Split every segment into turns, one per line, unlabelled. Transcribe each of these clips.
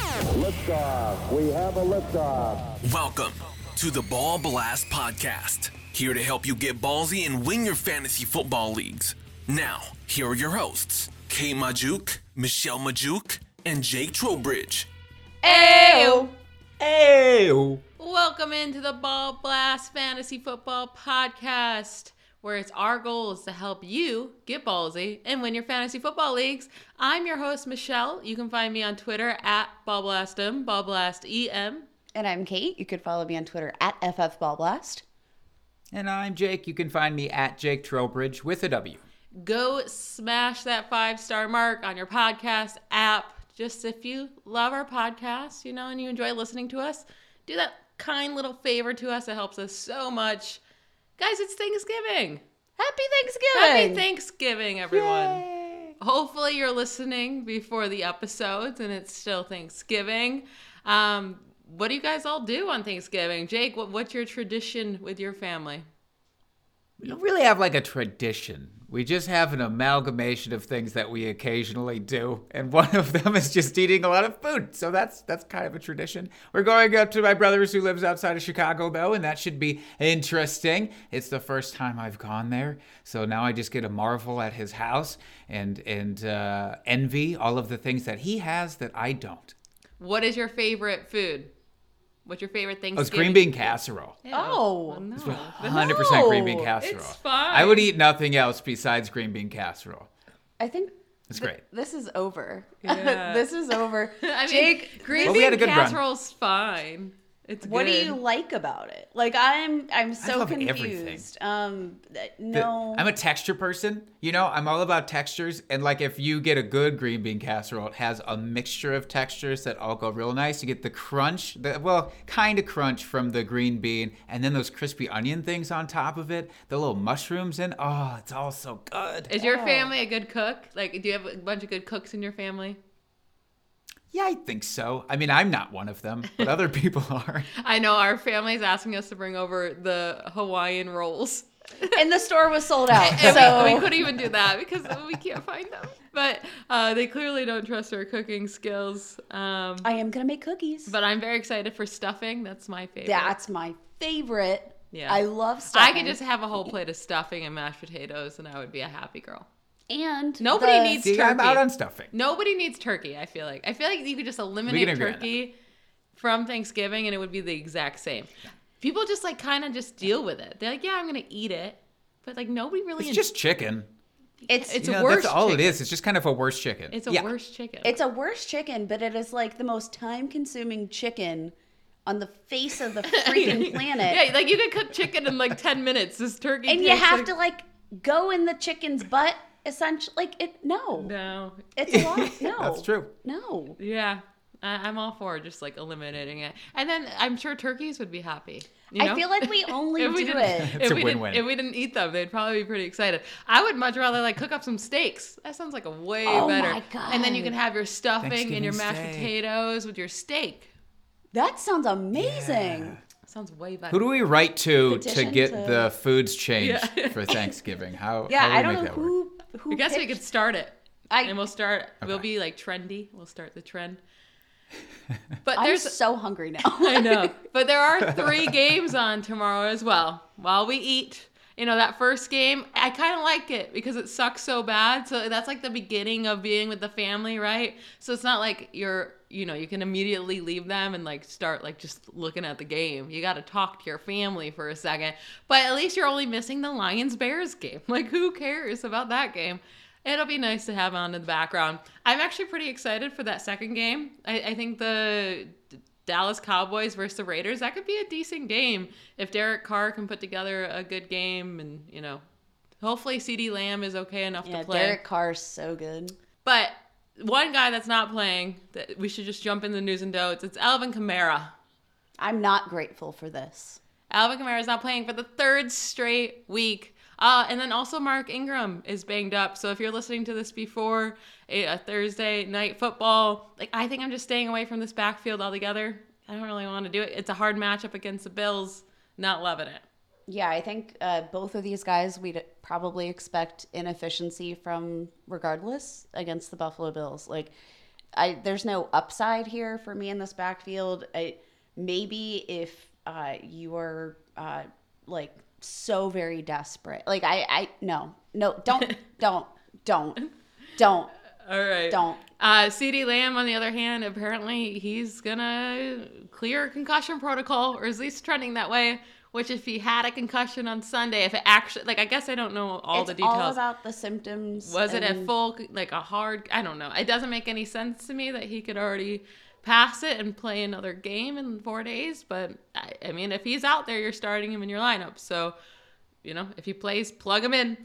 Liftoff. We have a liftoff.
Welcome to the Ball Blast Podcast. Here to help you get ballsy and win your fantasy football leagues. Now, here are your hosts, Kay Magdziuk, Michelle Magdziuk, and Jake Trowbridge.
Ayo!
Ew.
Welcome into the Ball Blast Fantasy Football Podcast, where it's our goal is to help you get ballsy and win your fantasy football leagues. I'm your host, Michelle. You can find me on Twitter at BallBlastM, BallBlastEM.
And I'm Kate. You could follow me on Twitter at FFBallblast.
And I'm Jake. You can find me at Jake Trowbridge with a W.
Go smash that five star mark on your podcast app. Just if you love our podcast, you know, and you enjoy listening to us, do that kind little favor to us. It helps us so much. Guys, it's Thanksgiving.
Happy Thanksgiving!
Happy Thanksgiving, everyone. Hopefully, you're listening before the episodes and it's still Thanksgiving. Um, what do you guys all do on Thanksgiving? Jake, what, what's your tradition with your family?
We don't really have like a tradition. We just have an amalgamation of things that we occasionally do, and one of them is just eating a lot of food. So that's that's kind of a tradition. We're going up to my brother's who lives outside of Chicago though, and that should be interesting. It's the first time I've gone there, so now I just get to marvel at his house and and uh, envy all of the things that he has that I don't.
What is your favorite food? What's your favorite
thing?
Oh,
it's green bean casserole.
Ew.
Oh.
no.
100% green bean casserole.
it's fine.
I would eat nothing else besides green bean casserole.
I think
It's
th-
great.
this is over.
Yeah.
this is over.
I mean,
Jake,
green
Well,
bean
a good run.
casserole's fine. It's
what do you like about it? Like I'm I'm so
love
confused.
everything.
Um th-
The-
no.
I'm a texture person. You know, I'm all about textures. And like if you get a good green bean casserole, it has a mixture of textures that all go real nice. You get the crunch, the, well, kind of crunch from the green bean, and then those crispy onion things on top of it, the little mushrooms in. Oh, it's all so good.
Is your
Oh.
family a good cook? Like, do you have a bunch of good cooks in your family?
Yeah, I think so. I mean, I'm not one of them, but other people are.
I know our family's asking us to bring over the Hawaiian rolls.
and the store was sold out.
And
so
we, we couldn't even do that because we can't find them. But uh, they clearly don't trust our cooking skills. Um,
I am gonna make cookies.
but I'm very excited for stuffing. That's my favorite.
That's my favorite.
Yeah.
I love stuff.
I could just have a whole plate of stuffing and mashed potatoes, and I would be a happy girl.
And
Nobody
the-
needs
See, I'm
turkey.
out on stuffing.
Nobody needs turkey. I feel like I feel like you could just eliminate
agree on that.
turkey from Thanksgiving, and it would be the exact same. People just like kind of just deal with it. They're like, yeah, I'm gonna eat it, but like nobody really.
It's just chicken.
It's
It's
You
a worse
that's all
chicken.
it is. It's just kind of a worse chicken.
It's a
Yeah.
worse chicken.
It's a worse chicken, but it is like the most time consuming chicken on the face of the freaking planet.
yeah, like you could cook chicken in like ten minutes. This turkey,
and you have
like-
to like go in the chicken's butt essentially like it no.
No,
It's a lot. No.
That's true.
No.
yeah, I, I'm all for just like eliminating it, and then I'm sure turkeys would be happy. You know?
I feel like we only
if we
do
didn't,
it.
It's
if
a
we
win-win.
didn't, if we didn't eat them, they'd probably be pretty excited. I would much rather like cook up some steaks. That sounds like a way
Oh
better.
my
And then you can have your stuffing and your mashed
steak.
potatoes with your steak.
That sounds amazing.
Sounds way better.
Who do we write to to get
to-
the foods changed
Yeah.
for Thanksgiving? How?
Yeah,
how do we
I don't
make
know
that work?
who who
I guess we could start it.
I-
and we'll start. We'll be like trendy. We'll start the trend. But
I'm
there's
so hungry now.
I know. But there are three games on tomorrow as well. While we eat, you know, that first game, I kind of like it because it sucks so bad. So that's like the beginning of being with the family, right? So it's not like you're, you know, you can immediately leave them and like start like just looking at the game. You got to talk to your family for a second. But at least you're only missing the Lions Bears game. Like, who cares about that game? It'll be nice to have on in the background. I'm actually pretty excited for that second game. I, I think the Dallas Cowboys versus the Raiders, that could be a decent game if Derek Carr can put together a good game and, you know, hopefully CeeDee Lamb is okay enough
yeah,
to play.
Derek Carr's so good.
But one guy that's not playing, that we should just jump in the news and notes, it's Alvin Kamara.
I'm not grateful for this.
Alvin Kamara is not playing for the third straight week. Uh, and then also Mark Ingram is banged up. So if you're listening to this before a, a Thursday night football, like I think I'm just staying away from this backfield altogether. I don't really want to do it. It's a hard matchup against the Bills. Not loving it.
Yeah, I think uh, both of these guys we'd probably expect inefficiency from regardless against the Buffalo Bills. Like, I there's no upside here for me in this backfield. I, maybe if uh, you are uh, like so very desperate, like I, I no, no, don't, don't, don't, don't.
All right.
Don't.
Uh, CeeDee Lamb, on the other hand, apparently he's gonna clear concussion protocol, or at least trending that way. Which, if he had a concussion on Sunday, if it actually, like, I guess I don't know all
it's
the details.
all about the symptoms.
Was it a full, like a hard? I don't know. It doesn't make any sense to me that he could already pass it and play another game in four days. But I, I mean, if he's out there, you're starting him in your lineup. So, you know, if he plays, plug him in.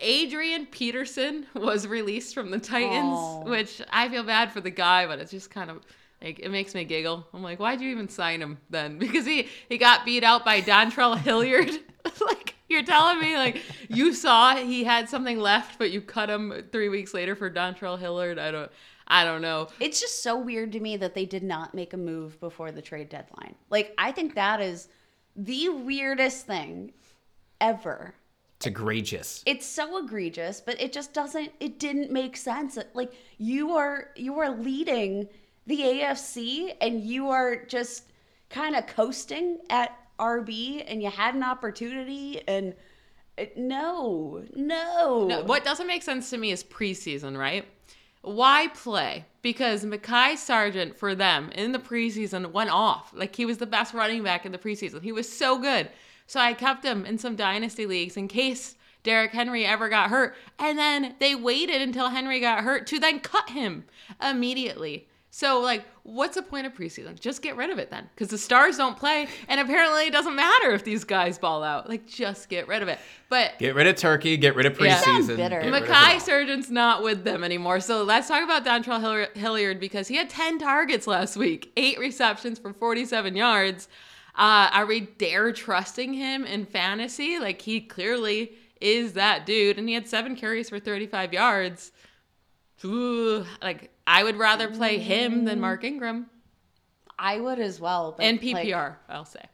Adrian Peterson was released from the Titans,
Aw.
which I feel bad for the guy, but it's just kind of like it makes me giggle. I'm like, why'd you even sign him then? Because he he got beat out by Dontrell Hilliard. like you're telling me like you saw he had something left, but you cut him three weeks later for Dontrell Hilliard. I don't I don't know.
It's just so weird to me that they did not make a move before the trade deadline. Like, I think that is the weirdest thing ever.
It's egregious.
It's so egregious, but it just doesn't it didn't make sense. Like you are you are leading the AFC and you are just kind of coasting at RB and you had an opportunity and it, no, no.
No, what doesn't make sense to me is preseason, right? Why play? Because Mekhi Sargent for them in the preseason went off. Like he was the best running back in the preseason. He was so good. So I kept him in some dynasty leagues in case Derrick Henry ever got hurt. And then they waited until Henry got hurt to then cut him immediately. So like what's the point of preseason? Just get rid of it then. Because the stars don't play and apparently it doesn't matter if these guys ball out. Like just get rid of it. But
Get rid of Turkey. Get rid of
Yeah.
preseason.
Sound bitter.
get rid of it Mekhi.
Sargent's not with them anymore. So let's talk about Dontrell Hilliard- Hilliard because he had 10 targets last week, eight receptions for 47 yards. Uh, are we dare trusting him in fantasy? Like he clearly is that dude, and he had seven carries for 35 yards. Ooh, like I would rather play him than Mark Ingram
I would as well. But
and
like,
PPR. I'll say.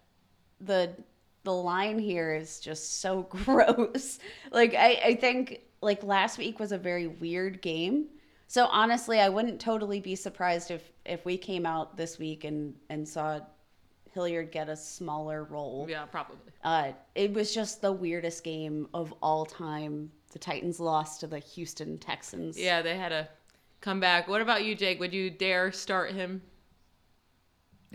the the line here is just so gross. Like I, I think like last week was a very weird game. So honestly, I wouldn't totally be surprised if if we came out this week and and saw Hilliard get a smaller role.
Yeah, probably.
Uh, it was just the weirdest game of all time. The Titans lost to the Houston Texans.
Yeah, they had a comeback. What about you, Jake? Would you dare start him?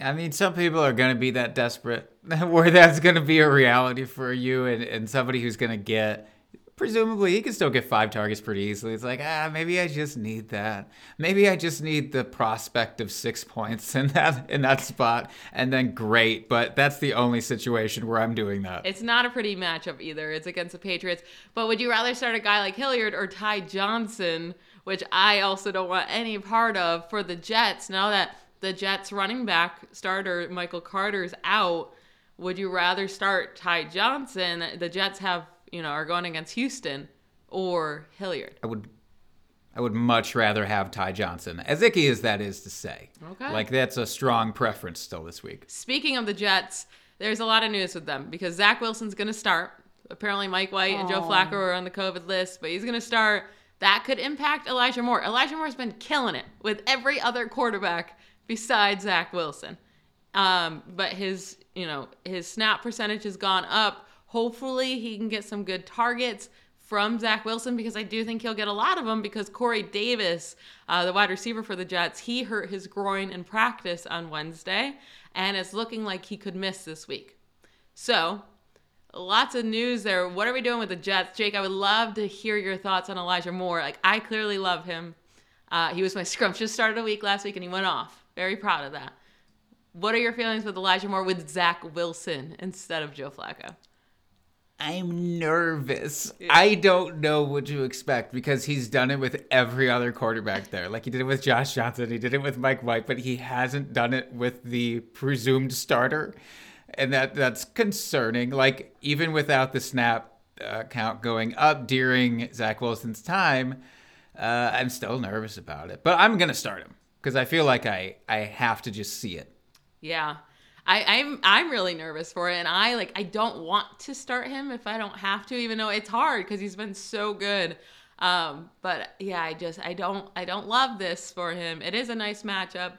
I mean, some people are going to be that desperate where that's going to be a reality for you and, and somebody who's going to get, presumably, he can still get five targets pretty easily. It's like, ah, maybe I just need that. Maybe I just need the prospect of six points in that in that spot, and then great. But that's the only situation where I'm doing that.
It's not a pretty matchup either. It's against the Patriots. But would you rather start a guy like Hilliard or Ty Johnson, which I also don't want any part of for the Jets now that the Jets running back starter Michael Carter's out? Would you rather start Ty Johnson? The Jets have, you know, are going against Houston or Hilliard.
I would I would much rather have Ty Johnson, as icky as that is to say.
Okay.
Like that's a strong preference still this week.
Speaking of the Jets, there's a lot of news with them because Zach Wilson's going to start. Apparently, Mike White and Joe Flacco are on the COVID list, but he's going to start. That could impact Elijah Moore. Elijah Moore's been killing it with every other quarterback besides Zach Wilson. Um, but his, you know, his snap percentage has gone up. Hopefully, he can get some good targets from Zach Wilson because I do think he'll get a lot of them because Corey Davis, uh, the wide receiver for the Jets, he hurt his groin in practice on Wednesday and it's looking like he could miss this week. So, lots of news there. What are we doing with the Jets? Jake, I would love to hear your thoughts on Elijah Moore. Like, I clearly love him. Uh, he was my scrumptious start of the week last week and he went off. Very proud of that. What are your feelings with Elijah Moore with Zach Wilson instead of Joe Flacco?
I'm nervous. I don't know what to expect because he's done it with every other quarterback there. Like he did it with Josh Johnson, he did it with Mike White, but he hasn't done it with the presumed starter. And that that's concerning. Like even without the snap uh, count going up during Zach Wilson's time, uh, I'm still nervous about it. But I'm gonna start him because I feel like I I have to just see it.
Yeah. I, I'm I'm really nervous for it, and I like I don't want to start him if I don't have to, even though it's hard because he's been so good. Um, but yeah, I just I don't I don't love this for him. It is a nice matchup.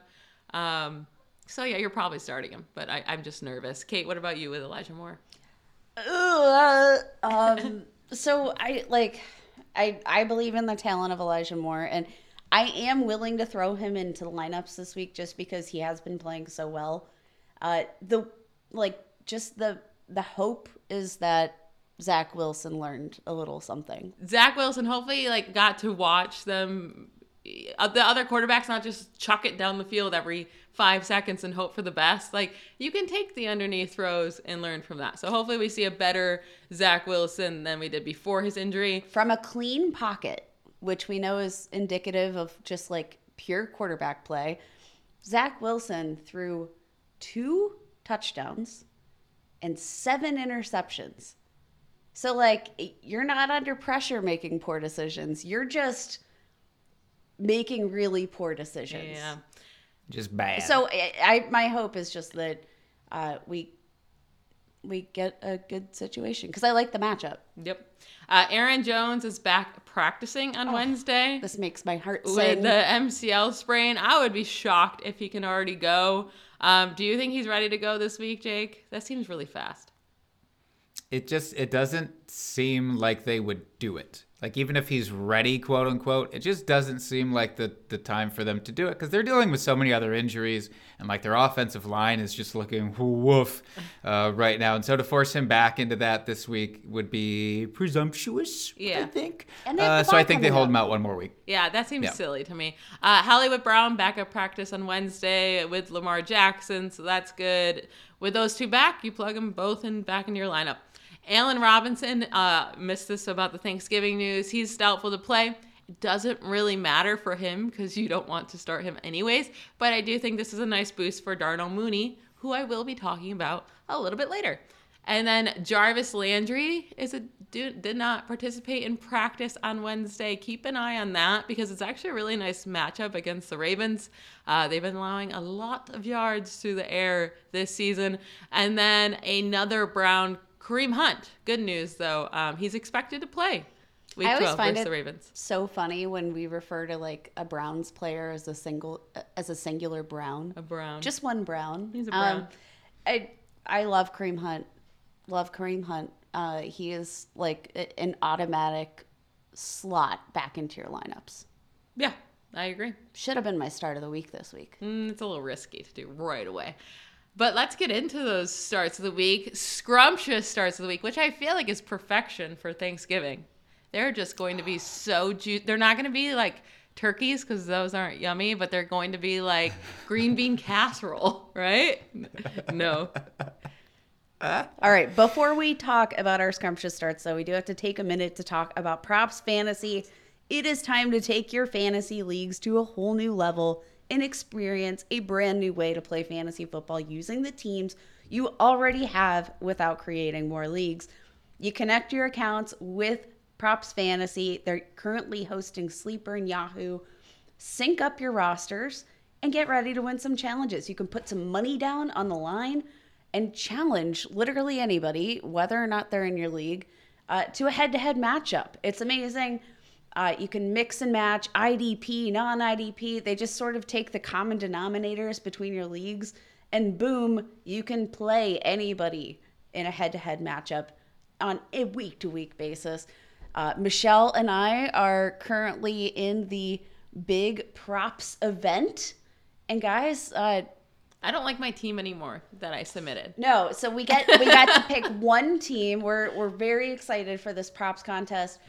Um, so yeah, you're probably starting him, but I, I'm just nervous. Kate, what about you with Elijah Moore?
Ugh, um, so I like, I I believe in the talent of Elijah Moore, and I am willing to throw him into lineups this week just because he has been playing so well. Uh, the like, just the the hope is that Zach Wilson learned a little something.
Zach Wilson hopefully like got to watch them uh, the other quarterbacks not just chuck it down the field every five seconds and hope for the best. Like you can take the underneath throws and learn from that. So hopefully we see a better Zach Wilson than we did before his injury.
From a clean pocket, which we know is indicative of just like pure quarterback play, Zach Wilson threw two touchdowns and seven interceptions. So like you're not under pressure making poor decisions. You're just making really poor decisions.
Yeah.
Just bad.
So I, I my hope is just that uh, we we get a good situation because I like the matchup.
Yep. Uh, Aaron Jones is back practicing on Wednesday
This makes my heart
with the MCL sprain. I would be shocked if he can already go. Um, do you think he's ready to go this week, Jake? That seems really fast.
it just it doesn't seem like they would do it. Like even if he's ready, quote unquote, it just doesn't seem like the the time for them to do it because they're dealing with so many other injuries and like their offensive line is just looking woof uh, right now. And so to force him back into that this week would be presumptuous. I think.
And
Uh, so I think they hold
up.
him out one more week.
Yeah, that seems
Yeah.
silly to me. Uh, Hollywood Brown back at practice on Wednesday with Lamar Jackson, so that's good. With those two back, you plug them both in back into your lineup. Allen Robinson uh, missed this about the Thanksgiving news. He's doubtful to play. It doesn't really matter for him because you don't want to start him anyways. But I do think this is a nice boost for Darnell Mooney, who I will be talking about a little bit later. And then Jarvis Landry is a did not participate in practice on Wednesday. Keep an eye on that because it's actually a really nice matchup against the Ravens. Uh, they've been allowing a lot of yards through the air this season. And then another Brown, Kareem Hunt. Good news though, um, he's expected to play week
I always
12
find
versus
it
the Ravens.
so funny when we refer to like a Browns player as a single as a singular Brown.
A Brown.
Just one Brown.
He's a Brown.
Um, I I love Kareem Hunt. Love Kareem Hunt. Uh, he is like a- an automatic slot back into your lineups.
yeah, I agree.
Should have been my start of the week this week.
Mm, it's a little risky to do right away. But let's get into those starts of the week. Scrumptious starts of the week, which I feel like is perfection for Thanksgiving. They're just going to be so ju- They're not going to be like turkeys because those aren't yummy, but they're going to be like green bean casserole, right? No.
All right, before we talk about our scrumptious starts, though, we do have to take a minute to talk about props fantasy. It is time to take your fantasy leagues to a whole new level and experience a brand new way to play fantasy football using the teams you already have without creating more leagues. You connect your accounts with Props Fantasy. They're currently hosting Sleeper and Yahoo. Sync up your rosters and get ready to win some challenges. You can put some money down on the line and challenge literally anybody, whether or not they're in your league, uh, to a head to head matchup. It's amazing. Uh, you can mix and match IDP, non IDP. They just sort of take the common denominators between your leagues, and boom, you can play anybody in a head to head matchup on a week to week basis. Uh, Michelle and I are currently in the big props event. And guys, uh,
I don't like my team anymore that I submitted.
no, so we get we got to pick one team. We're we're very excited for this props contest.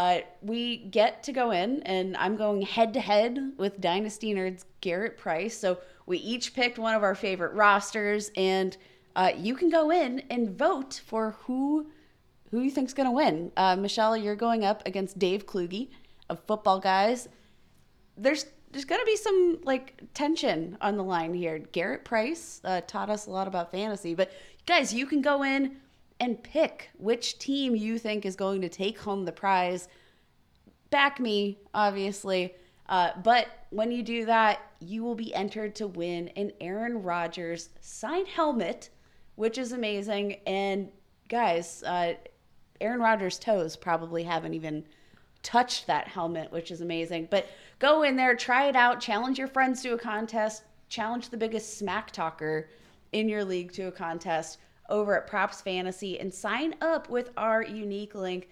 Uh, we get to go in, and I'm going head to head with Dynasty Nerds Garrett Price. So we each picked one of our favorite rosters, and uh, you can go in and vote for who who you think's going to win? Uh, Michelle, you're going up against Dave Kluge of Football Guys. There's there's going to be some like tension on the line here. Garrett Price uh, taught us a lot about fantasy, but guys, you can go in and pick which team you think is going to take home the prize. Back me, obviously. Uh, but when you do that, you will be entered to win an Aaron Rodgers signed helmet, which is amazing. And guys, uh, Aaron Rodgers' toes probably haven't even touched that helmet, which is amazing. But go in there, try it out, challenge your friends to a contest, challenge the biggest smack talker in your league to a contest over at Props Fantasy and sign up with our unique link.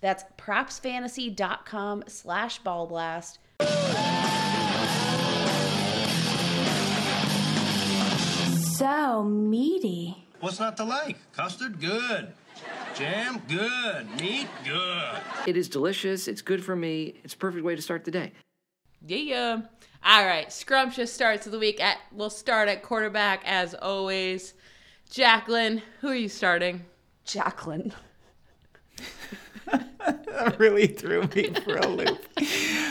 That's propsfantasy.com slash ballblast.
So meaty.
What's not to like? Custard? Good. Jam? Good. Meat? Good.
It is delicious. It's good for me. It's a perfect way to start the day.
Yeah. All right. Scrumptious starts of the week. At we'll start at quarterback as always. Jacqueline, who are you starting?
Jacqueline.
that really threw me for a loop.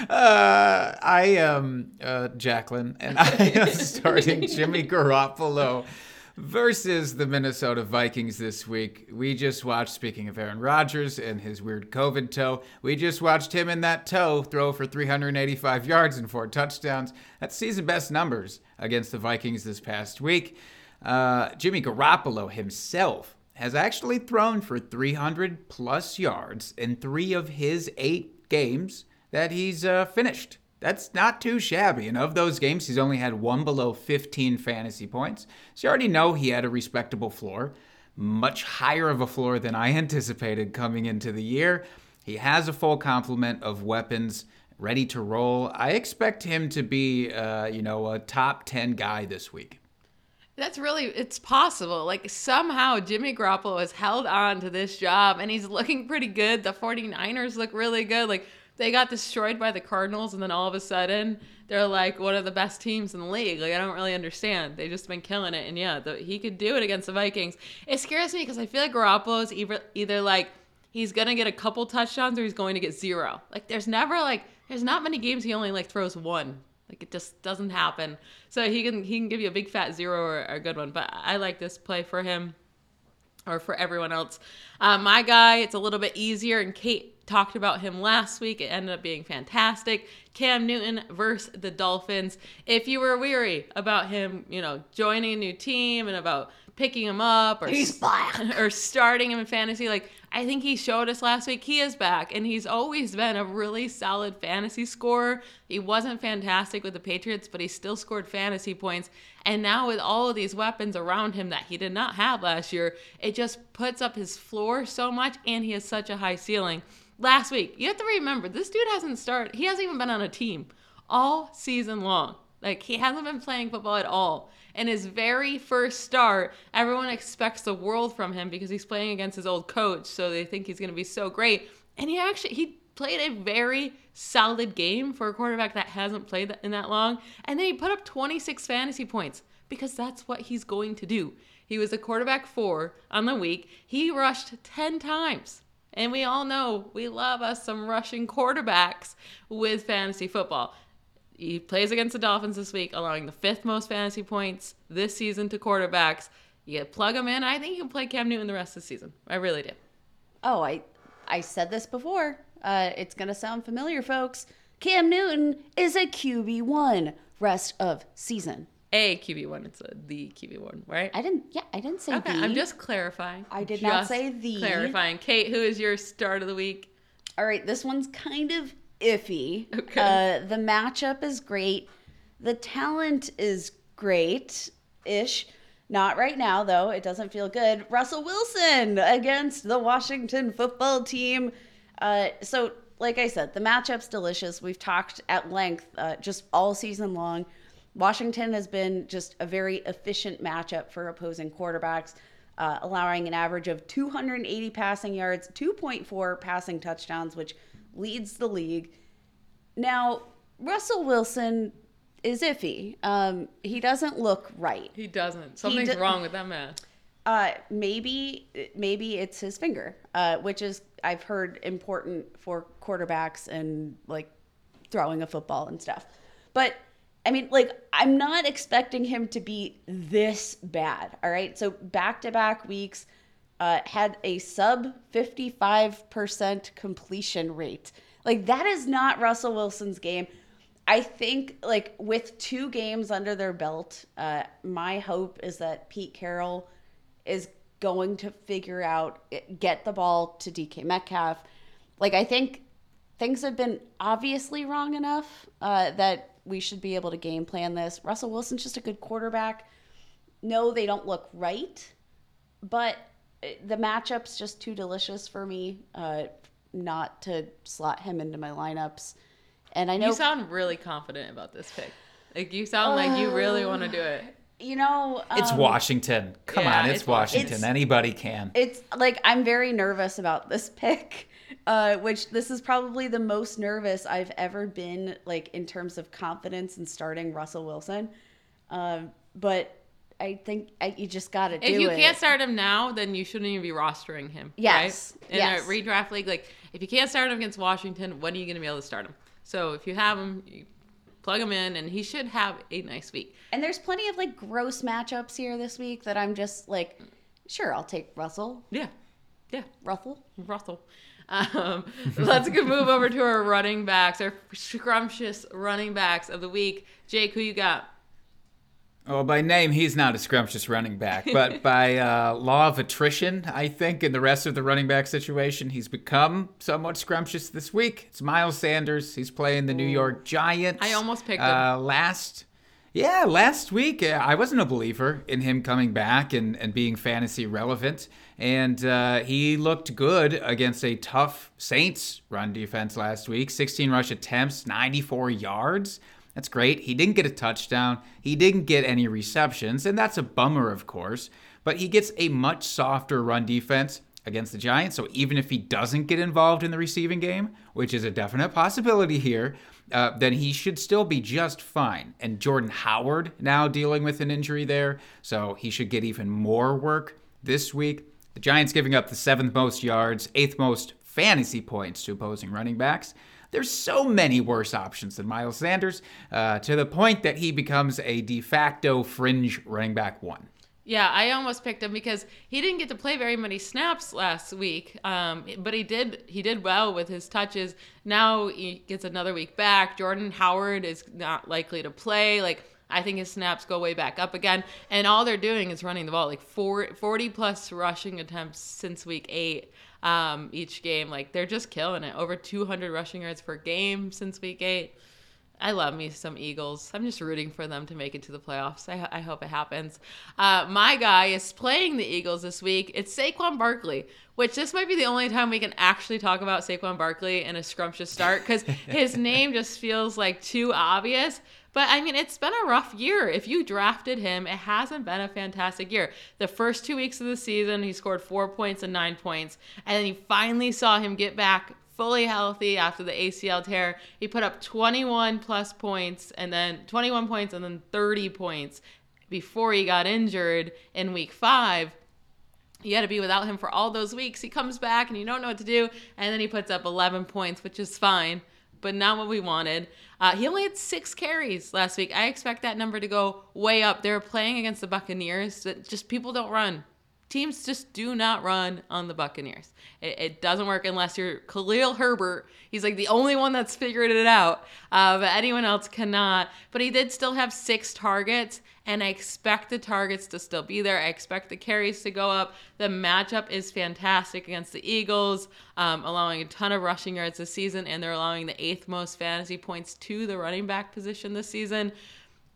Uh, I am uh, Jacqueline, and I am starting Jimmy Garoppolo versus the Minnesota Vikings this week. We just watched, speaking of Aaron Rodgers and his weird COVID toe, we just watched him in that toe throw for 385 yards and four touchdowns. That's season best numbers against the Vikings this past week. Uh, Jimmy Garoppolo himself has actually thrown for 300 plus yards in three of his eight games that he's uh, finished. That's not too shabby. And of those games, he's only had one below 15 fantasy points. So you already know he had a respectable floor, much higher of a floor than I anticipated coming into the year. He has a full complement of weapons ready to roll. I expect him to be, uh, you know, a top 10 guy this week.
That's really it's possible. Like somehow Jimmy Garoppolo has held on to this job and he's looking pretty good. The 49ers look really good. Like they got destroyed by the Cardinals and then all of a sudden they're like one of the best teams in the league. Like I don't really understand. They just been killing it and yeah, the, he could do it against the Vikings. It scares me because I feel like Garoppolo is either either like he's going to get a couple touchdowns or he's going to get zero. Like there's never like there's not many games he only like throws one. Like it just doesn't happen. So he can he can give you a big fat zero or a good one. But I like this play for him or for everyone else. Uh, my guy, it's a little bit easier, and Kate talked about him last week. It ended up being fantastic. Cam Newton versus the Dolphins. If you were weary about him, you know, joining a new team and about picking him up or
He's back.
or starting him in fantasy, like I think he showed us last week he is back and he's always been a really solid fantasy scorer. He wasn't fantastic with the Patriots, but he still scored fantasy points. And now with all of these weapons around him that he did not have last year, it just puts up his floor so much and he has such a high ceiling. Last week, you have to remember this dude hasn't started, he hasn't even been on a team all season long. Like he hasn't been playing football at all. And his very first start, everyone expects the world from him because he's playing against his old coach, so they think he's going to be so great. And he actually he played a very solid game for a quarterback that hasn't played in that long. And then he put up 26 fantasy points because that's what he's going to do. He was a quarterback 4 on the week. He rushed 10 times. And we all know we love us some rushing quarterbacks with fantasy football. He plays against the Dolphins this week, allowing the fifth most fantasy points this season to quarterbacks. You plug him in. I think you can play Cam Newton the rest of the season. I really do.
Oh, I I said this before. Uh, it's gonna sound familiar, folks. Cam Newton is a QB one rest of season.
A QB one. It's a the QB one, right?
I didn't. Yeah, I didn't say
okay,
the.
I'm just clarifying.
I did not say the.
Clarifying. Kate, who is your start of the week?
All right, this one's kind of iffy.
Okay.
Uh, the matchup is great. The talent is great ish. Not right now, though. It doesn't feel good. Russell Wilson against the Washington football team. Uh, so, like I said, the matchup's delicious. We've talked at length uh, just all season long. Washington has been just a very efficient matchup for opposing quarterbacks, uh, allowing an average of 280 passing yards, 2.4 passing touchdowns, which leads the league. Now, Russell Wilson is iffy. Um, he doesn't look right.
He doesn't. Something's
d-
wrong with that man.
Uh, maybe maybe it's his finger, uh, which is I've heard important for quarterbacks and like throwing a football and stuff. But I mean, like I'm not expecting him to be this bad. All right, so back to back weeks uh, had a sub 55% completion rate. Like that is not Russell Wilson's game. I think like with two games under their belt, uh, my hope is that Pete Carroll is going to figure out get the ball to DK Metcalf. Like I think things have been obviously wrong enough uh, that we should be able to game plan this. Russell Wilson's just a good quarterback. No, they don't look right, but the matchup's just too delicious for me uh, not to slot him into my lineups. And I know
you sound really confident about this pick. Like you sound like you really want to do it.
You know,
It's
um,
Washington. Come
yeah,
on, it's,
it's
Washington.
It's-
Anybody can.
It's like I'm very nervous about this pick, uh, which this is probably the most nervous I've ever been, like in terms of confidence in starting Russell Wilson. Um, but I think I, you just got to do
If you
it.
can't start him now, then you shouldn't even be rostering him.
Yes,
Right? In
yes.
a redraft league, like if you can't start him against Washington, when are you going to be able to start him? So if you have him, you plug him in, and he should have a nice week.
And there's plenty of like gross matchups here this week that I'm just like, sure, I'll take Russell.
Yeah, yeah,
Russell.
Russell. Um, let's move over to our running backs, our scrumptious running backs of the week. Jake, who you got?
Well, by name, he's not a scrumptious running back, but by uh, law of attrition, I think, in the rest of the running back situation, he's become somewhat scrumptious this week. It's Miles Sanders. He's playing the New York Giants.
I almost picked him.
uh, last. Yeah, last week uh, I wasn't a believer in him coming back and, and being fantasy relevant, and uh, he looked good against a tough Saints run defense last week. 16 rush attempts, 94 yards. That's great. He didn't get a touchdown. He didn't get any receptions, and that's a bummer, of course. But he gets a much softer run defense against the Giants. So even if he doesn't get involved in the receiving game, which is a definite possibility here, uh, then he should still be just fine. And Jordan Howard now dealing with an injury there, so he should get even more work this week. The Giants giving up the seventh most yards, eighth most fantasy points to opposing running backs. There's so many worse options than Miles Sanders, uh, to the point that he becomes a de facto fringe running back one.
Yeah, I almost picked him because he didn't get to play very many snaps last week, um, but he did he did well with his touches. Now he gets another week back. Jordan Howard is not likely to play. Like I think his snaps go way back up again, and all they're doing is running the ball like four, 40 plus rushing attempts since week eight. Um, each game, like they're just killing it. Over 200 rushing yards per game since week eight. I love me some Eagles. I'm just rooting for them to make it to the playoffs. I, I hope it happens. Uh, my guy is playing the Eagles this week. It's Saquon Barkley, which this might be the only time we can actually talk about Saquon Barkley in a scrumptious start because his name just feels like too obvious. But I mean, it's been a rough year. If you drafted him, it hasn't been a fantastic year. The first two weeks of the season, he scored four points and nine points. And then you finally saw him get back fully healthy after the ACL tear. He put up 21 plus points and then 21 points and then 30 points before he got injured in week five. You had to be without him for all those weeks. He comes back and you don't know what to do. And then he puts up 11 points, which is fine, but not what we wanted. Uh, he only had six carries last week. I expect that number to go way up. They're playing against the Buccaneers. That just people don't run. Teams just do not run on the Buccaneers. It, it doesn't work unless you're Khalil Herbert. He's like the only one that's figured it out, uh, but anyone else cannot. But he did still have six targets, and I expect the targets to still be there. I expect the carries to go up. The matchup is fantastic against the Eagles, um, allowing a ton of rushing yards this season, and they're allowing the eighth most fantasy points to the running back position this season.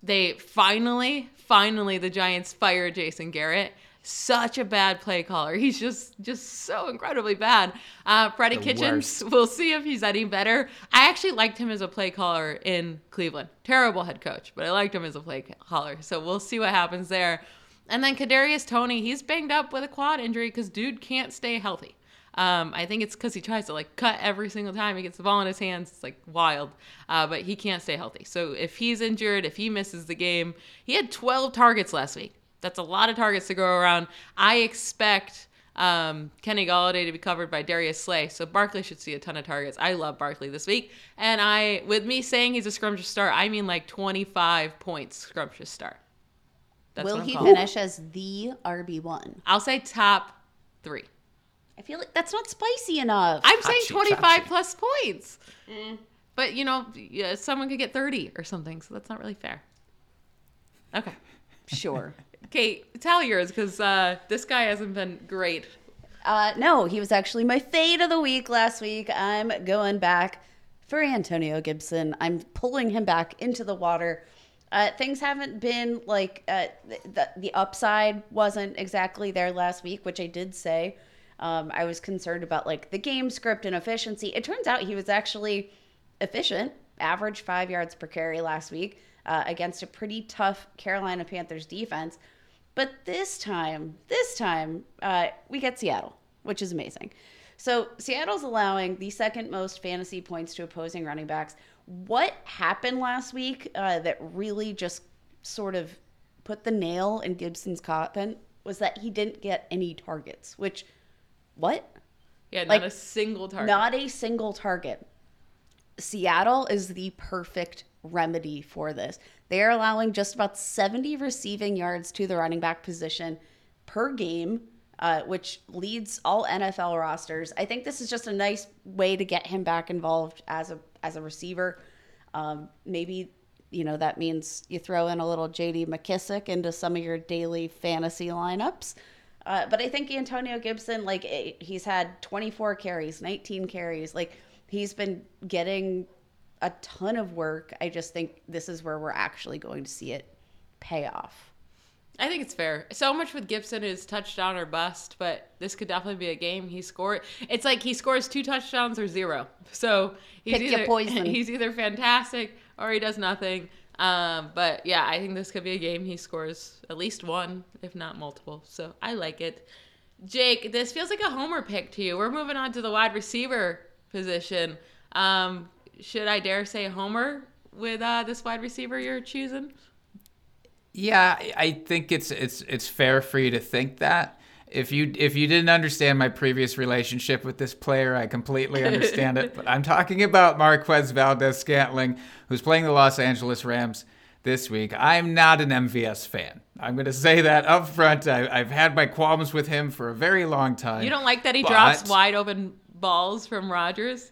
They finally, finally, the Giants fired Jason Garrett such a bad play caller. He's just just so incredibly bad. Uh, Freddie
The
Kitchens,
worst.
we'll see if he's any better. I actually liked him as a play caller in Cleveland. Terrible head coach, but I liked him as a play caller. So we'll see what happens there. And then Kadarius Toney, he's banged up with a quad injury because dude can't stay healthy. Um, I think it's because he tries to like cut every single time he gets the ball in his hands. It's like wild, uh, but he can't stay healthy. So if he's injured, if he misses the game, he had 12 targets last week. That's a lot of targets to go around. I expect um, Kenny Golladay to be covered by Darius Slay. So Barkley should see a ton of targets. I love Barkley this week. And I, with me saying he's a scrumptious start, I mean like 25 points scrumptious start.
That's Will he calling. finish as the RB1?
I'll say top three.
I feel like that's not spicy enough.
I'm saying 25 plus points. Mm. But, you know, someone could get 30 or something. So that's not really fair. Okay.
Sure.
Kate, tell yours because uh, this guy hasn't been great.
Uh, no, he was actually my fade of the week last week. I'm going back for Antonio Gibson. I'm pulling him back into the water. Uh, things haven't been like uh, the, the upside wasn't exactly there last week, which I did say. Um, I was concerned about like the game script and efficiency. It turns out he was actually efficient, average five yards per carry last week uh, against a pretty tough Carolina Panthers defense. But this time, this time, uh, we get Seattle, which is amazing. So Seattle's allowing the second most fantasy points to opposing running backs. What happened last week uh, that really just sort of put the nail in Gibson's coffin was that he didn't get any targets, which, what?
Yeah, not like, a single target.
Not a single target. Seattle is the perfect remedy for this. They are allowing just about 70 receiving yards to the running back position per game, uh, which leads all NFL rosters. I think this is just a nice way to get him back involved as a as a receiver. Um, maybe you know that means you throw in a little J.D. McKissic into some of your daily fantasy lineups. Uh, but I think Antonio Gibson, like eh, he's had 24 carries, 19 carries, like he's been getting a ton of work. I just think this is where we're actually going to see it pay off.
I think it's fair. So much with Gibson is touchdown or bust, but this could definitely be a game he scored. It's like he scores two touchdowns or zero. So he's
Pick
either he's either fantastic or he does nothing. Um, but yeah, I think this could be a game he scores at least one, if not multiple. So I like it. Jake, this feels like a homer pick to you. We're moving on to the wide receiver position. Um, should I dare say Homer with uh, this wide receiver you're choosing?
Yeah, I think it's it's it's fair for you to think that. If you if you didn't understand my previous relationship with this player, I completely understand it. But I'm talking about Marquez Valdes-Scantling, who's playing the Los Angeles Rams this week. I'm not an MVS fan. I'm going to say that up front. I, have had my qualms with him for a very long time.
You don't like that he drops wide open balls from Rodgers?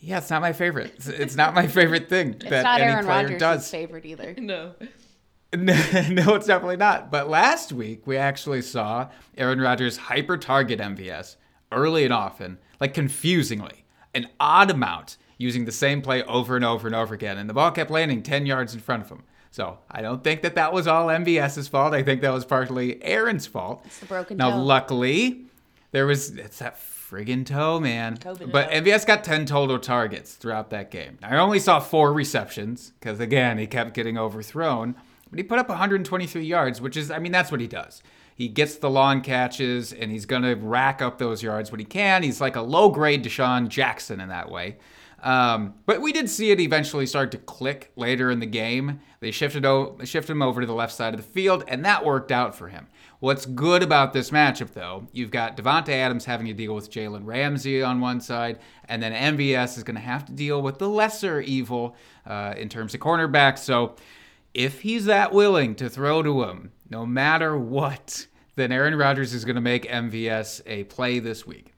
Yeah, it's not my favorite. It's, it's not my favorite thing
it's
that
not
any
Aaron
player
Rodgers'
does.
favorite either.
No.
no, it's definitely not. But last week we actually saw Aaron Rodgers hyper target MVS early and often, like confusingly, an odd amount, using the same play over and over and over again, and the ball kept landing 10 yards in front of him. So I don't think that that was all MVS's fault. I think that was partly Aaron's fault.
It's the broken
now,
toe.
luckily, there was it's that friggin' toe, man. COVID but MVS got 10 total targets throughout that game. I only saw four receptions because, again, he kept getting overthrown. But he put up 123 yards, which is, I mean, that's what he does. He gets the long catches and he's going to rack up those yards when he can. He's like a low grade DeSean Jackson in that way. Um, but we did see it eventually start to click later in the game. They shifted, o- shifted him over to the left side of the field, and that worked out for him. What's good about this matchup, though, you've got Davante Adams having to deal with Jalen Ramsey on one side, and then MVS is going to have to deal with the lesser evil uh, in terms of cornerbacks. So if he's that willing to throw to him, no matter what, then Aaron Rodgers is going to make MVS a play this week.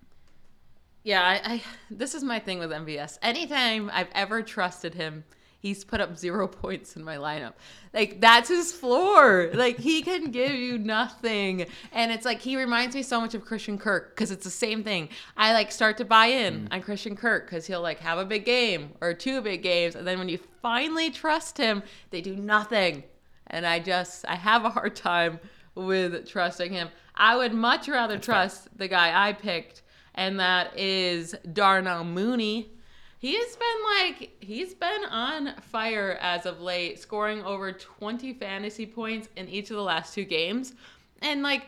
Yeah, I, I this is my thing with MVS. Anytime I've ever trusted him, he's put up zero points in my lineup. Like that's his floor. Like he can give you nothing. And it's like he reminds me so much of Christian Kirk because it's the same thing. I like start to buy in mm. on Christian Kirk because he'll like have a big game or two big games, and then when you finally trust him, they do nothing. And I just I have a hard time with trusting him. I would much rather that's trust the guy I picked, and that is Darnell Mooney he has been like he's been on fire as of late, scoring over 20 fantasy points in each of the last two games. And like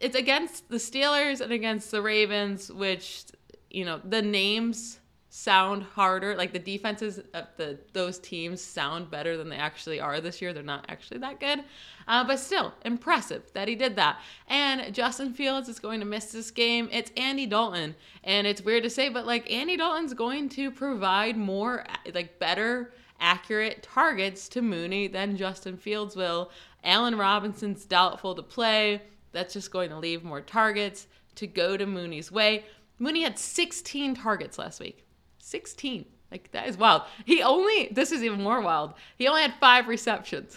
it's against the Steelers and against the Ravens, which you know, the names sound harder. Like the defenses of the those teams sound better than they actually are this year. They're not actually that good, uh, but still impressive that he did that. And Justin Fields is going to miss this game. It's Andy Dalton, and it's weird to say, but like Andy Dalton's going to provide more like better accurate targets to Mooney than Justin Fields will. Allen Robinson's doubtful to play. That's just going to leave more targets to go to Mooney's way. Mooney had 16 targets last week. 16. Like that is wild. He only this is even more wild. He only had five receptions.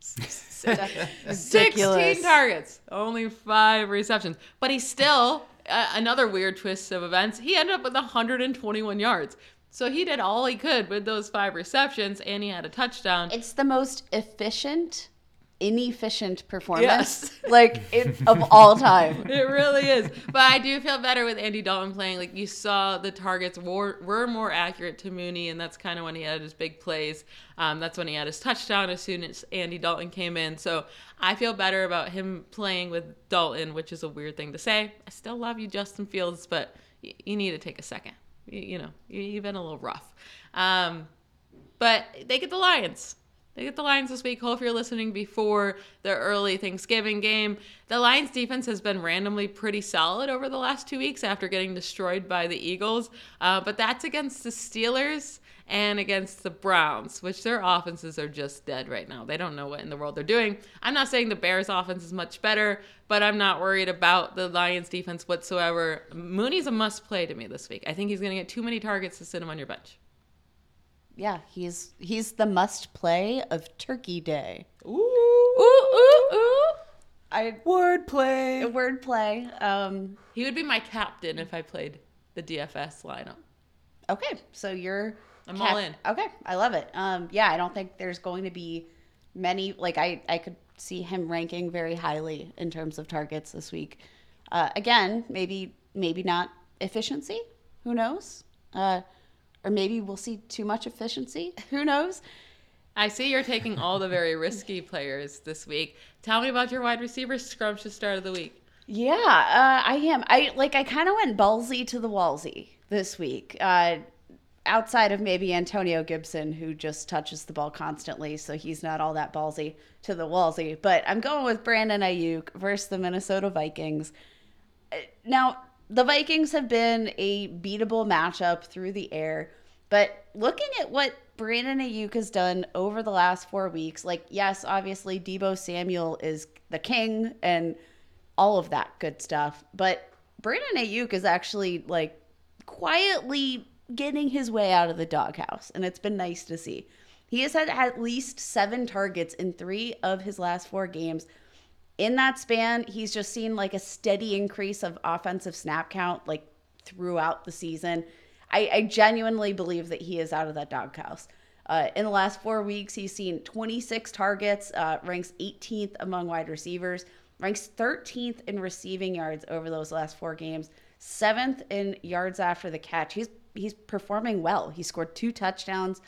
16 targets, only five receptions. But he still uh, another weird twist of events. He ended up with 121 yards. So he did all he could with those five receptions and he had a touchdown.
It's the most efficient inefficient performance yes. like it, of all time.
It really is. But I do feel better with Andy Dalton playing. Like you saw the targets were, were more accurate to Mooney, and that's kind of when he had his big plays. Um, that's when he had his touchdown as soon as Andy Dalton came in. So I feel better about him playing with Dalton, which is a weird thing to say. I still love you, Justin Fields, but y- you need to take a second. You, you know, you, have been a little rough. Um, but they get the Lions. They get the Lions this week. Hope you're listening before the early Thanksgiving game. The Lions defense has been randomly pretty solid over the last two weeks after getting destroyed by the Eagles. Uh, but that's against the Steelers and against the Browns, which their offenses are just dead right now. They don't know what in the world they're doing. I'm not saying the Bears offense is much better, but I'm not worried about the Lions defense whatsoever. Mooney's a must play to me this week. I think he's going to get too many targets to sit him on your bench
yeah, he's he's the must play of Turkey Day.
Ooh, ooh, ooh, ooh.
I
wordplay.
Wordplay. Um,
he would be my captain if I played the DFS lineup.
Okay, so you're.
I'm cap- all in.
Okay, I love it. Um, yeah, I don't think there's going to be many. Like I, I could see him ranking very highly in terms of targets this week. Uh, again, maybe maybe not efficiency. Who knows? Uh, or maybe we'll see too much efficiency. Who knows?
I see you're taking all the very risky players this week. Tell me about your wide receiver scrumptious start of the week.
Yeah, uh, I am. I like. I kind of went ballsy to the wallsy this week. Uh, outside of maybe Antonio Gibson, who just touches the ball constantly, so he's not all that ballsy to the wallsy. But I'm going with Brandon Aiyuk versus the Minnesota Vikings. Uh, now, the Vikings have been a beatable matchup through the air. But looking at what Brandon Aiyuk has done over the last four weeks, like, yes, obviously Deebo Samuel is the king and all of that good stuff. But Brandon Aiyuk is actually like quietly getting his way out of the doghouse. And it's been nice to see. He has had at least seven targets in three of his last four games in that span, he's just seen like a steady increase of offensive snap count like throughout the season. I, I genuinely believe that he is out of that doghouse. Uh, in the last four weeks, he's seen 26 targets, uh, ranks 18th among wide receivers, ranks 13th in receiving yards over those last four games, seventh in yards after the catch. He's he's performing well. He scored two touchdowns.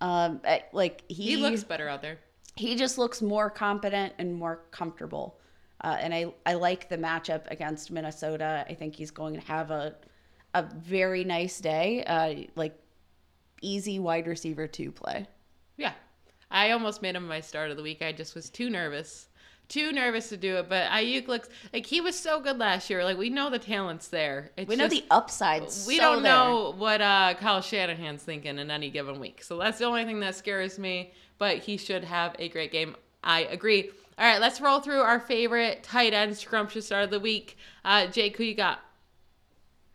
Um, like he,
he looks better out there
he just looks more competent and more comfortable. Uh, and I, I like the matchup against Minnesota. I think he's going to have a a very nice day, uh, like easy wide receiver to play.
Yeah, I almost made him my start of the week. I just was too nervous, too nervous to do it. But Aiyuk looks like he was so good last year. Like we know the talent's there.
It's we know just, the upsides.
We
so
don't
there.
know what uh, Kyle Shanahan's thinking in any given week. So that's the only thing that scares me but he should have a great game. I agree. All right, let's roll through our favorite tight end scrumptious start of the week. Uh, Jake, who you got?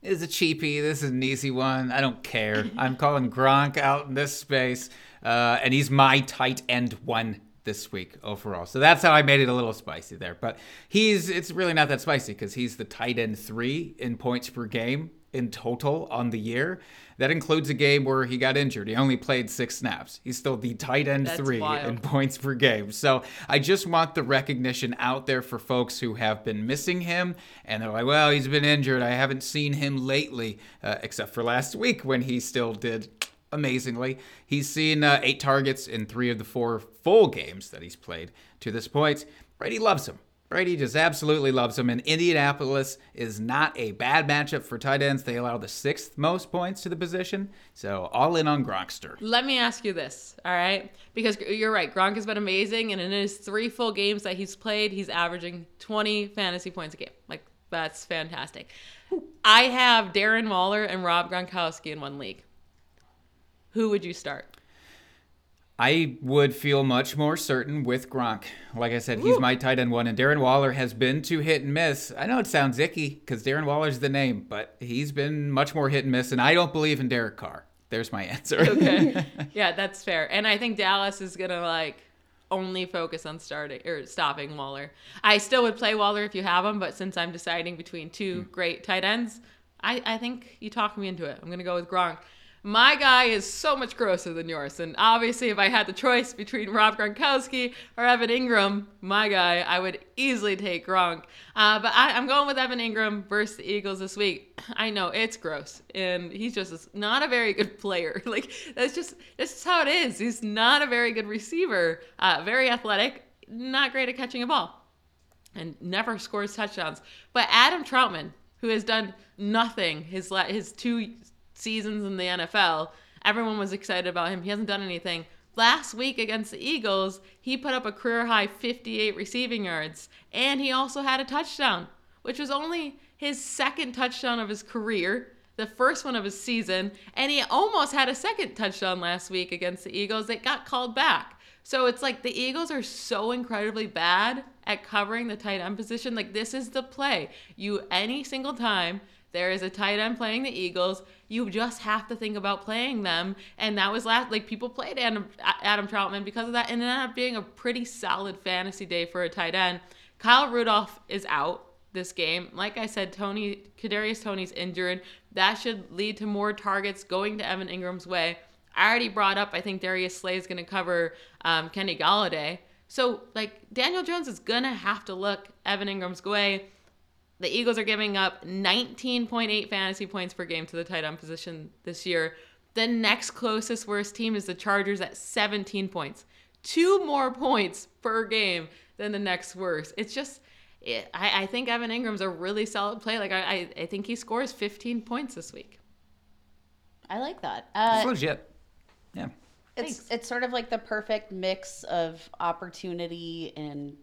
It's a cheapie. This is an easy one. I don't care. I'm calling Gronk out in this space, uh, and he's my tight end one this week overall. So that's how I made it a little spicy there. But he's it's really not that spicy because he's the tight end three in points per game in total on the year. That includes a game where he got injured. He only played six snaps. He's still the tight end
That's
three
wild.
in points per game. So I just want the recognition out there for folks who have been missing him and they're like, well, he's been injured. I haven't seen him lately, uh, except for last week when he still did amazingly. He's seen uh, eight targets in three of the four full games that he's played to this point. Brady loves him. Brady just absolutely loves him, and Indianapolis is not a bad matchup for tight ends. They allow the sixth most points to the position, so all in on Gronkster.
Let me ask you this, all right? Because you're right, Gronk has been amazing, and in his three full games that he's played, he's averaging 20 fantasy points a game. Like, that's fantastic. I have Darren Waller and Rob Gronkowski in one league. Who would you start?
I would feel much more certain with Gronk. Like I said, he's my tight end one, and Darren Waller has been too hit and miss. I know it sounds icky because Darren Waller's the name, but he's been much more hit and miss, and I don't believe in Derek Carr. There's my answer.
Okay. yeah, that's fair. And I think Dallas is going to like only focus on starting or stopping Waller. I still would play Waller if you have him, but since I'm deciding between two hmm. great tight ends, I, I think you talk me into it. I'm going to go with Gronk. My guy is so much grosser than yours. And obviously, if I had the choice between Rob Gronkowski or Evan Engram, my guy, I would easily take Gronk. Uh, but I, am going with Evan Engram versus the Eagles this week. I know it's gross, and he's just not a very good player. Like that's just that's just how it is. He's not a very good receiver. Uh, very athletic, not great at catching a ball, and never scores touchdowns. But Adam Trautman, who has done nothing his his two seasons in the NFL. Everyone was excited about him. He hasn't done anything. Last week against the Eagles, he put up a career high 58 receiving yards, and he also had a touchdown, which was only his second touchdown of his career, the first one of his season, and he almost had a second touchdown last week against the Eagles that got called back. So it's like the Eagles are so incredibly bad at covering the tight end position. Like this is the play. You any single time there is a tight end playing the Eagles. You just have to think about playing them. And that was last, like, people played Adam, Adam Trautman because of that. And it ended up being a pretty solid fantasy day for a tight end. Kyle Rudolph is out this game. Like I said, Toney, Kadarius Toney's injured. That should lead to more targets going to Evan Engram's way. I already brought up, I think Darius Slay is going to cover um, Kenny Golladay. So, like, Daniel Jones is going to have to look Evan Engram's way. The Eagles are giving up 19.8 fantasy points per game to the tight end position this year. The next closest worst team is the Chargers at 17 points. Two more points per game than the next worst. It's just, it, I, I, think Evan Engram's a really solid play. Like, I, I, think he scores 15 points this week.
I like that. Uh,
it's legit. Yeah.
It's, Thanks. it's sort of like the perfect mix of opportunity and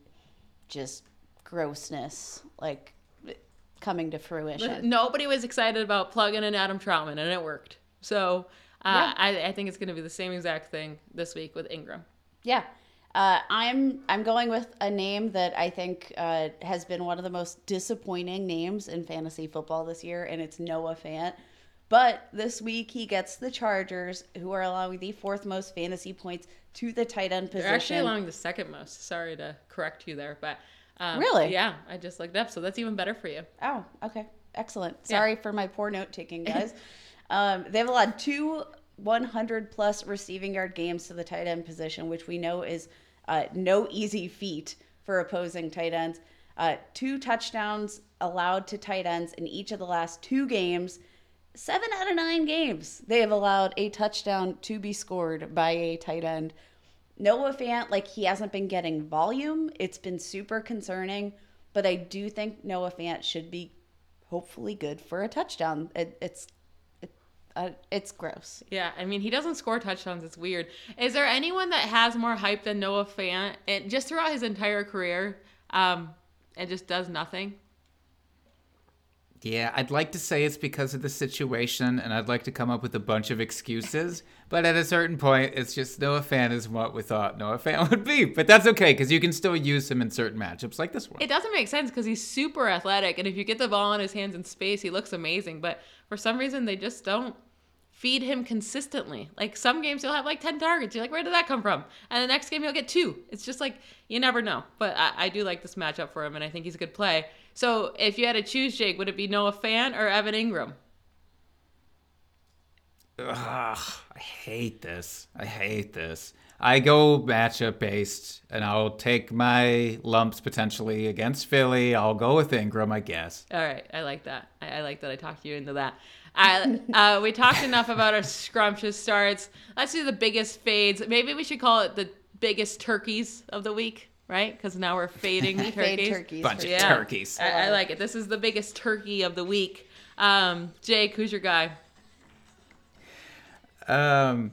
just grossness. Like, coming to fruition.
Nobody was excited about plugging in Adam Trautman, and it worked. So uh, yeah. I, I, think it's going to be the same exact thing this week with Engram.
Yeah. Uh, I'm I'm going with a name that I think uh, has been one of the most disappointing names in fantasy football this year, and it's Noah Fant. But this week he gets the Chargers, who are allowing the fourth most fantasy points to the tight end position.
They're actually allowing the second most. Sorry to correct you there, but
um, really?
Yeah, I just looked up, so that's even better for you.
Oh, okay, excellent. Sorry yeah. for my poor note taking, guys. um, they've allowed two 100 plus receiving yard games to the tight end position, which we know is uh, no easy feat for opposing tight ends. Uh, two touchdowns allowed to tight ends in each of the last two games. Seven out of nine games, they have allowed a touchdown to be scored by a tight end Noah Fant, like he hasn't been getting volume. It's been super concerning, but I do think Noah Fant should be hopefully good for a touchdown. It, it's it, uh, it's gross.
Yeah, I mean he doesn't score touchdowns. It's weird. Is there anyone that has more hype than Noah Fant? And just throughout his entire career, um, and just does nothing.
Yeah, I'd like to say it's because of the situation, and I'd like to come up with a bunch of excuses. but at a certain point, it's just Noah Fant is what we thought Noah Fant would be. But that's okay because you can still use him in certain matchups like this one.
It doesn't make sense because he's super athletic, and if you get the ball in his hands in space, he looks amazing. But for some reason, they just don't feed him consistently. Like some games he'll have like 10 targets. You're like, where did that come from? And the next game he'll get two. It's just like, you never know. But I, I do like this matchup for him, and I think he's a good play. So if you had to choose, Jake, would it be Noah Fant or Evan Engram?
Ugh, I hate this. I hate this. I go matchup based, and I'll take my lumps potentially against Philly. I'll go with Engram, I guess.
All right, I like that. I, I like that. I talked you into that. I, uh, we talked enough about our scrumptious starts. Let's do the biggest fades. Maybe we should call it the biggest turkeys of the week. Right? Because now we're fading turkeys.
Fade turkeys.
Bunch of
Yeah.
turkeys.
I, I like it. This is the biggest turkey of the week. Um, Jake, who's your guy?
Um,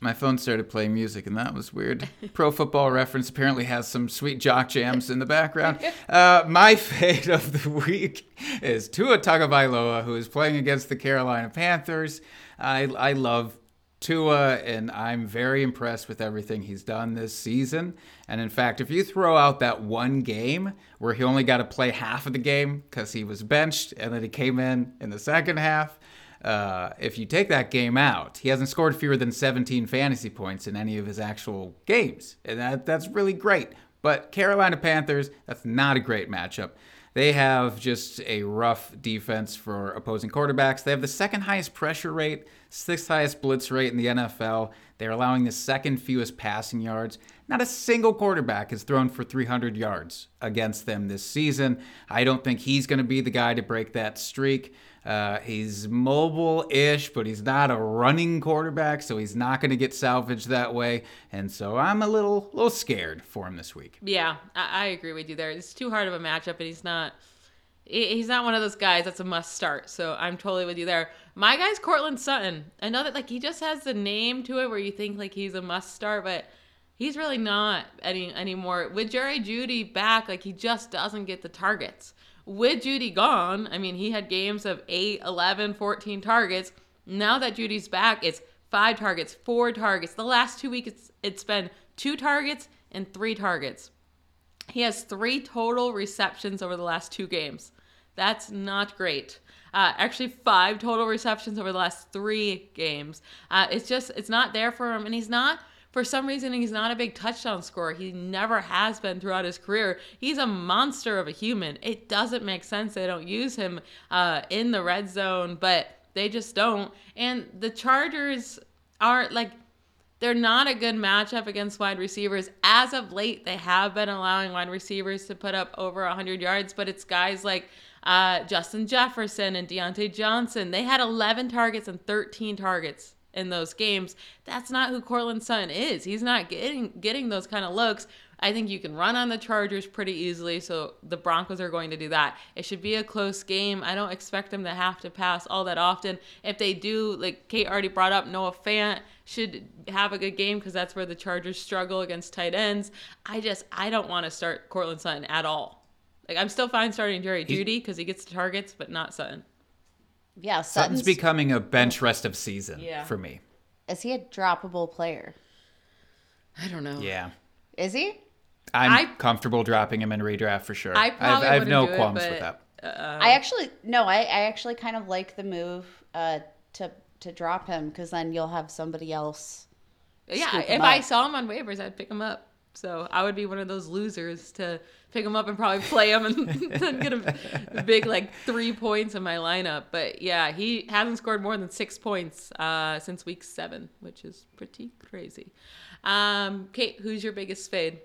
my phone started playing music, and that was weird. Pro Football Reference apparently has some sweet jock jams in the background. Uh, my fate of the week is Tua Tagovailoa, who is playing against the Carolina Panthers. I I love Tua, and I'm very impressed with everything he's done this season. And in fact, if you throw out that one game where he only got to play half of the game because he was benched and then he came in in the second half, uh, if you take that game out, he hasn't scored fewer than 17 fantasy points in any of his actual games. And that, that's really great. But Carolina Panthers, that's not a great matchup. They have just a rough defense for opposing quarterbacks. They have the second highest pressure rate, sixth highest blitz rate in the NFL. They're allowing the second fewest passing yards. Not a single quarterback has thrown for 300 yards against them this season. I don't think he's going to be the guy to break that streak. Uh, he's mobile ish, but he's not a running quarterback, so he's not going to get salvaged that way. And so I'm a little, little scared for him this week.
Yeah, I, I agree with you there. It's too hard of a matchup, and he's not he's not one of those guys that's a must start. So I'm totally with you there. My guy's Courtland Sutton. I know that like he just has the name to it where you think like he's a must start, but he's really not any anymore. With Jerry Jeudy back, like he just doesn't get the targets. With Jeudy gone, I mean, he had games of 8, 11, 14 targets. Now that Jeudy's back, it's five targets, four targets. The last two weeks, it's, it's been two targets and three targets. He has three total receptions over the last two games. That's not great. Uh, actually, five total receptions over the last three games. Uh, it's just, it's not there for him. And he's not, for some reason, he's not a big touchdown scorer. He never has been throughout his career. He's a monster of a human. It doesn't make sense they don't use him uh, in the red zone, but they just don't. And the Chargers are like, they're not a good matchup against wide receivers. As of late, they have been allowing wide receivers to put up over 100 yards, but it's guys like uh, Justin Jefferson and Diontae Johnson. They had 11 targets and 13 targets in those games. That's not who Courtland Sutton is. He's not getting getting those kind of looks. I think you can run on the Chargers pretty easily, so the Broncos are going to do that. It should be a close game. I don't expect them to have to pass all that often. If they do, like Kate already brought up, Noah Fant should have a good game because that's where the Chargers struggle against tight ends. I just I don't want to start Courtland Sutton at all. Like I'm still fine starting Jerry Jeudy because he gets the targets, but not Sutton.
Yeah,
Sutton's
Sutton's
becoming a bench rest of season
Yeah.
for me.
Is he a droppable player?
I don't know.
Yeah.
Is he?
I'm
I-
comfortable dropping him in redraft for sure.
I
I've- I have no
do it,
qualms
but,
with that.
Uh,
I actually no, I, I actually kind of like the move uh, to to drop him because then you'll have somebody else.
yeah,
scoop him
if I saw him on waivers, I'd pick him up. So I would be one of those losers to pick him up and probably play him and then get a big like three points in my lineup. But yeah, he hasn't scored more than six points uh, since week seven, which is pretty crazy. Um, Kate, who's your biggest fade?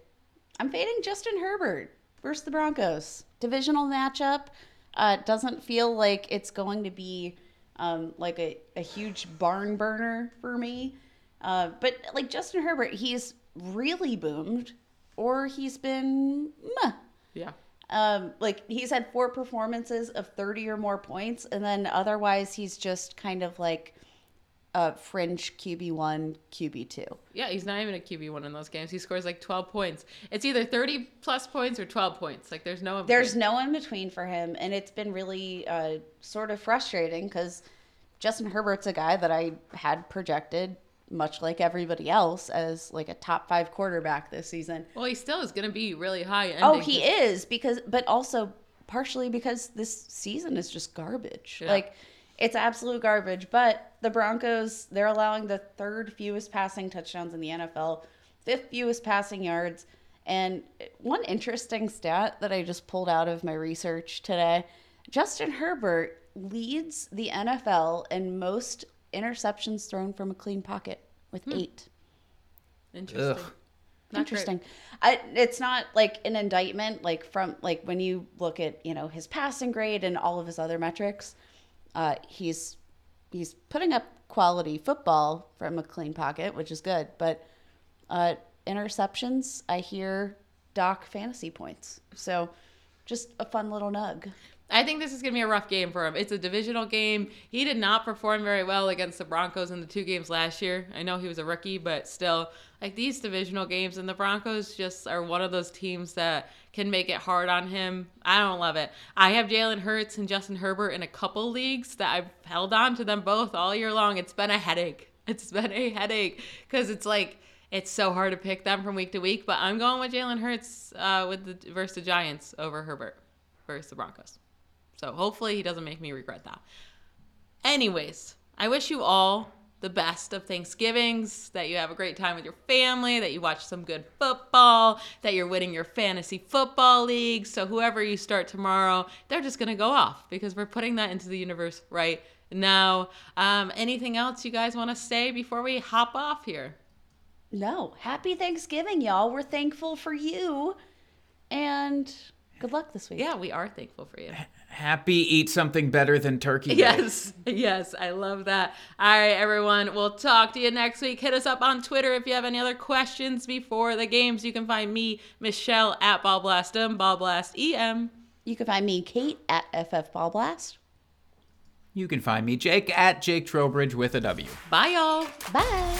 I'm fading Justin Herbert versus the Broncos. Divisional matchup. Uh, doesn't feel like it's going to be um, like a, a huge barn burner for me. Uh, but like Justin Herbert, he's really boomed or he's been meh.
Yeah.
Um, like he's had four performances of 30 or more points, and then otherwise he's just kind of like a fringe QB1, QB2.
Yeah, he's not even a QB one in those games. He scores like 12 points. It's either 30 plus points or 12 points. Like there's no. in
There's
between.
no in between for him, and it's been really uh, sort of frustrating because Justin Herbert's a guy that I had projected, much like everybody else, as like a top five quarterback this season.
Well, he still is going to be really high.
Oh, he
his-
is because, but also partially because this season is just garbage.
Yeah.
Like it's absolute garbage. But the Broncos, they're allowing the third fewest passing touchdowns in the NFL, fifth fewest passing yards. And one interesting stat that I just pulled out of my research today Justin Herbert leads the NFL in most interceptions thrown from a clean pocket with eight.
Interesting.
Ugh.
Not.
Interesting. I, it's not like an indictment, like from like when you look at you know his passing grade and all of his other metrics, uh, he's he's putting up quality football from a clean pocket, which is good. But uh, interceptions, I hear, dock fantasy points. So just a fun little nug.
I think this is going to be a rough game for him. It's a divisional game. He did not perform very well against the Broncos in the two games last year. I know he was a rookie, but still, like these divisional games, and the Broncos just are one of those teams that can make it hard on him. I don't love it. I have Jalen Hurts and Justin Herbert in a couple leagues that I've held on to them both all year long. It's been a headache. It's been a headache because it's like, it's so hard to pick them from week to week, but I'm going with Jalen Hurts uh, with the versus the Giants over Herbert versus the Broncos. So hopefully he doesn't make me regret that. Anyways, I wish you all the best of Thanksgivings, that you have a great time with your family, that you watch some good football, that you're winning your fantasy football league. So whoever you start tomorrow, they're just going to go off because we're putting that into the universe right now. Um, anything else you guys want to say before we hop off here?
No. Happy Thanksgiving, y'all. We're thankful for you. And good luck this week.
Yeah, we are thankful for you.
Happy eat something better than turkey. Day.
Yes, yes, I love that. All right, everyone, we'll talk to you next week. Hit us up on Twitter if you have any other questions before the games. You can find me, Michelle, at Ballblastem, Ballblast EM.
You can find me, Kate, at FF Ballblast.
You can find me, Jake, at Jake Trowbridge with a W.
Bye, y'all.
Bye.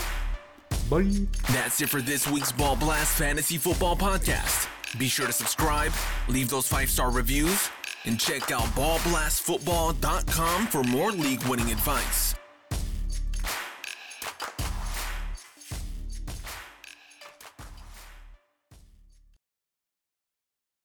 Bye.
That's it for this week's Ball Blast Fantasy Football Podcast. Be sure to subscribe, leave those five star reviews, and check out ballblastfootball.com for more league winning advice.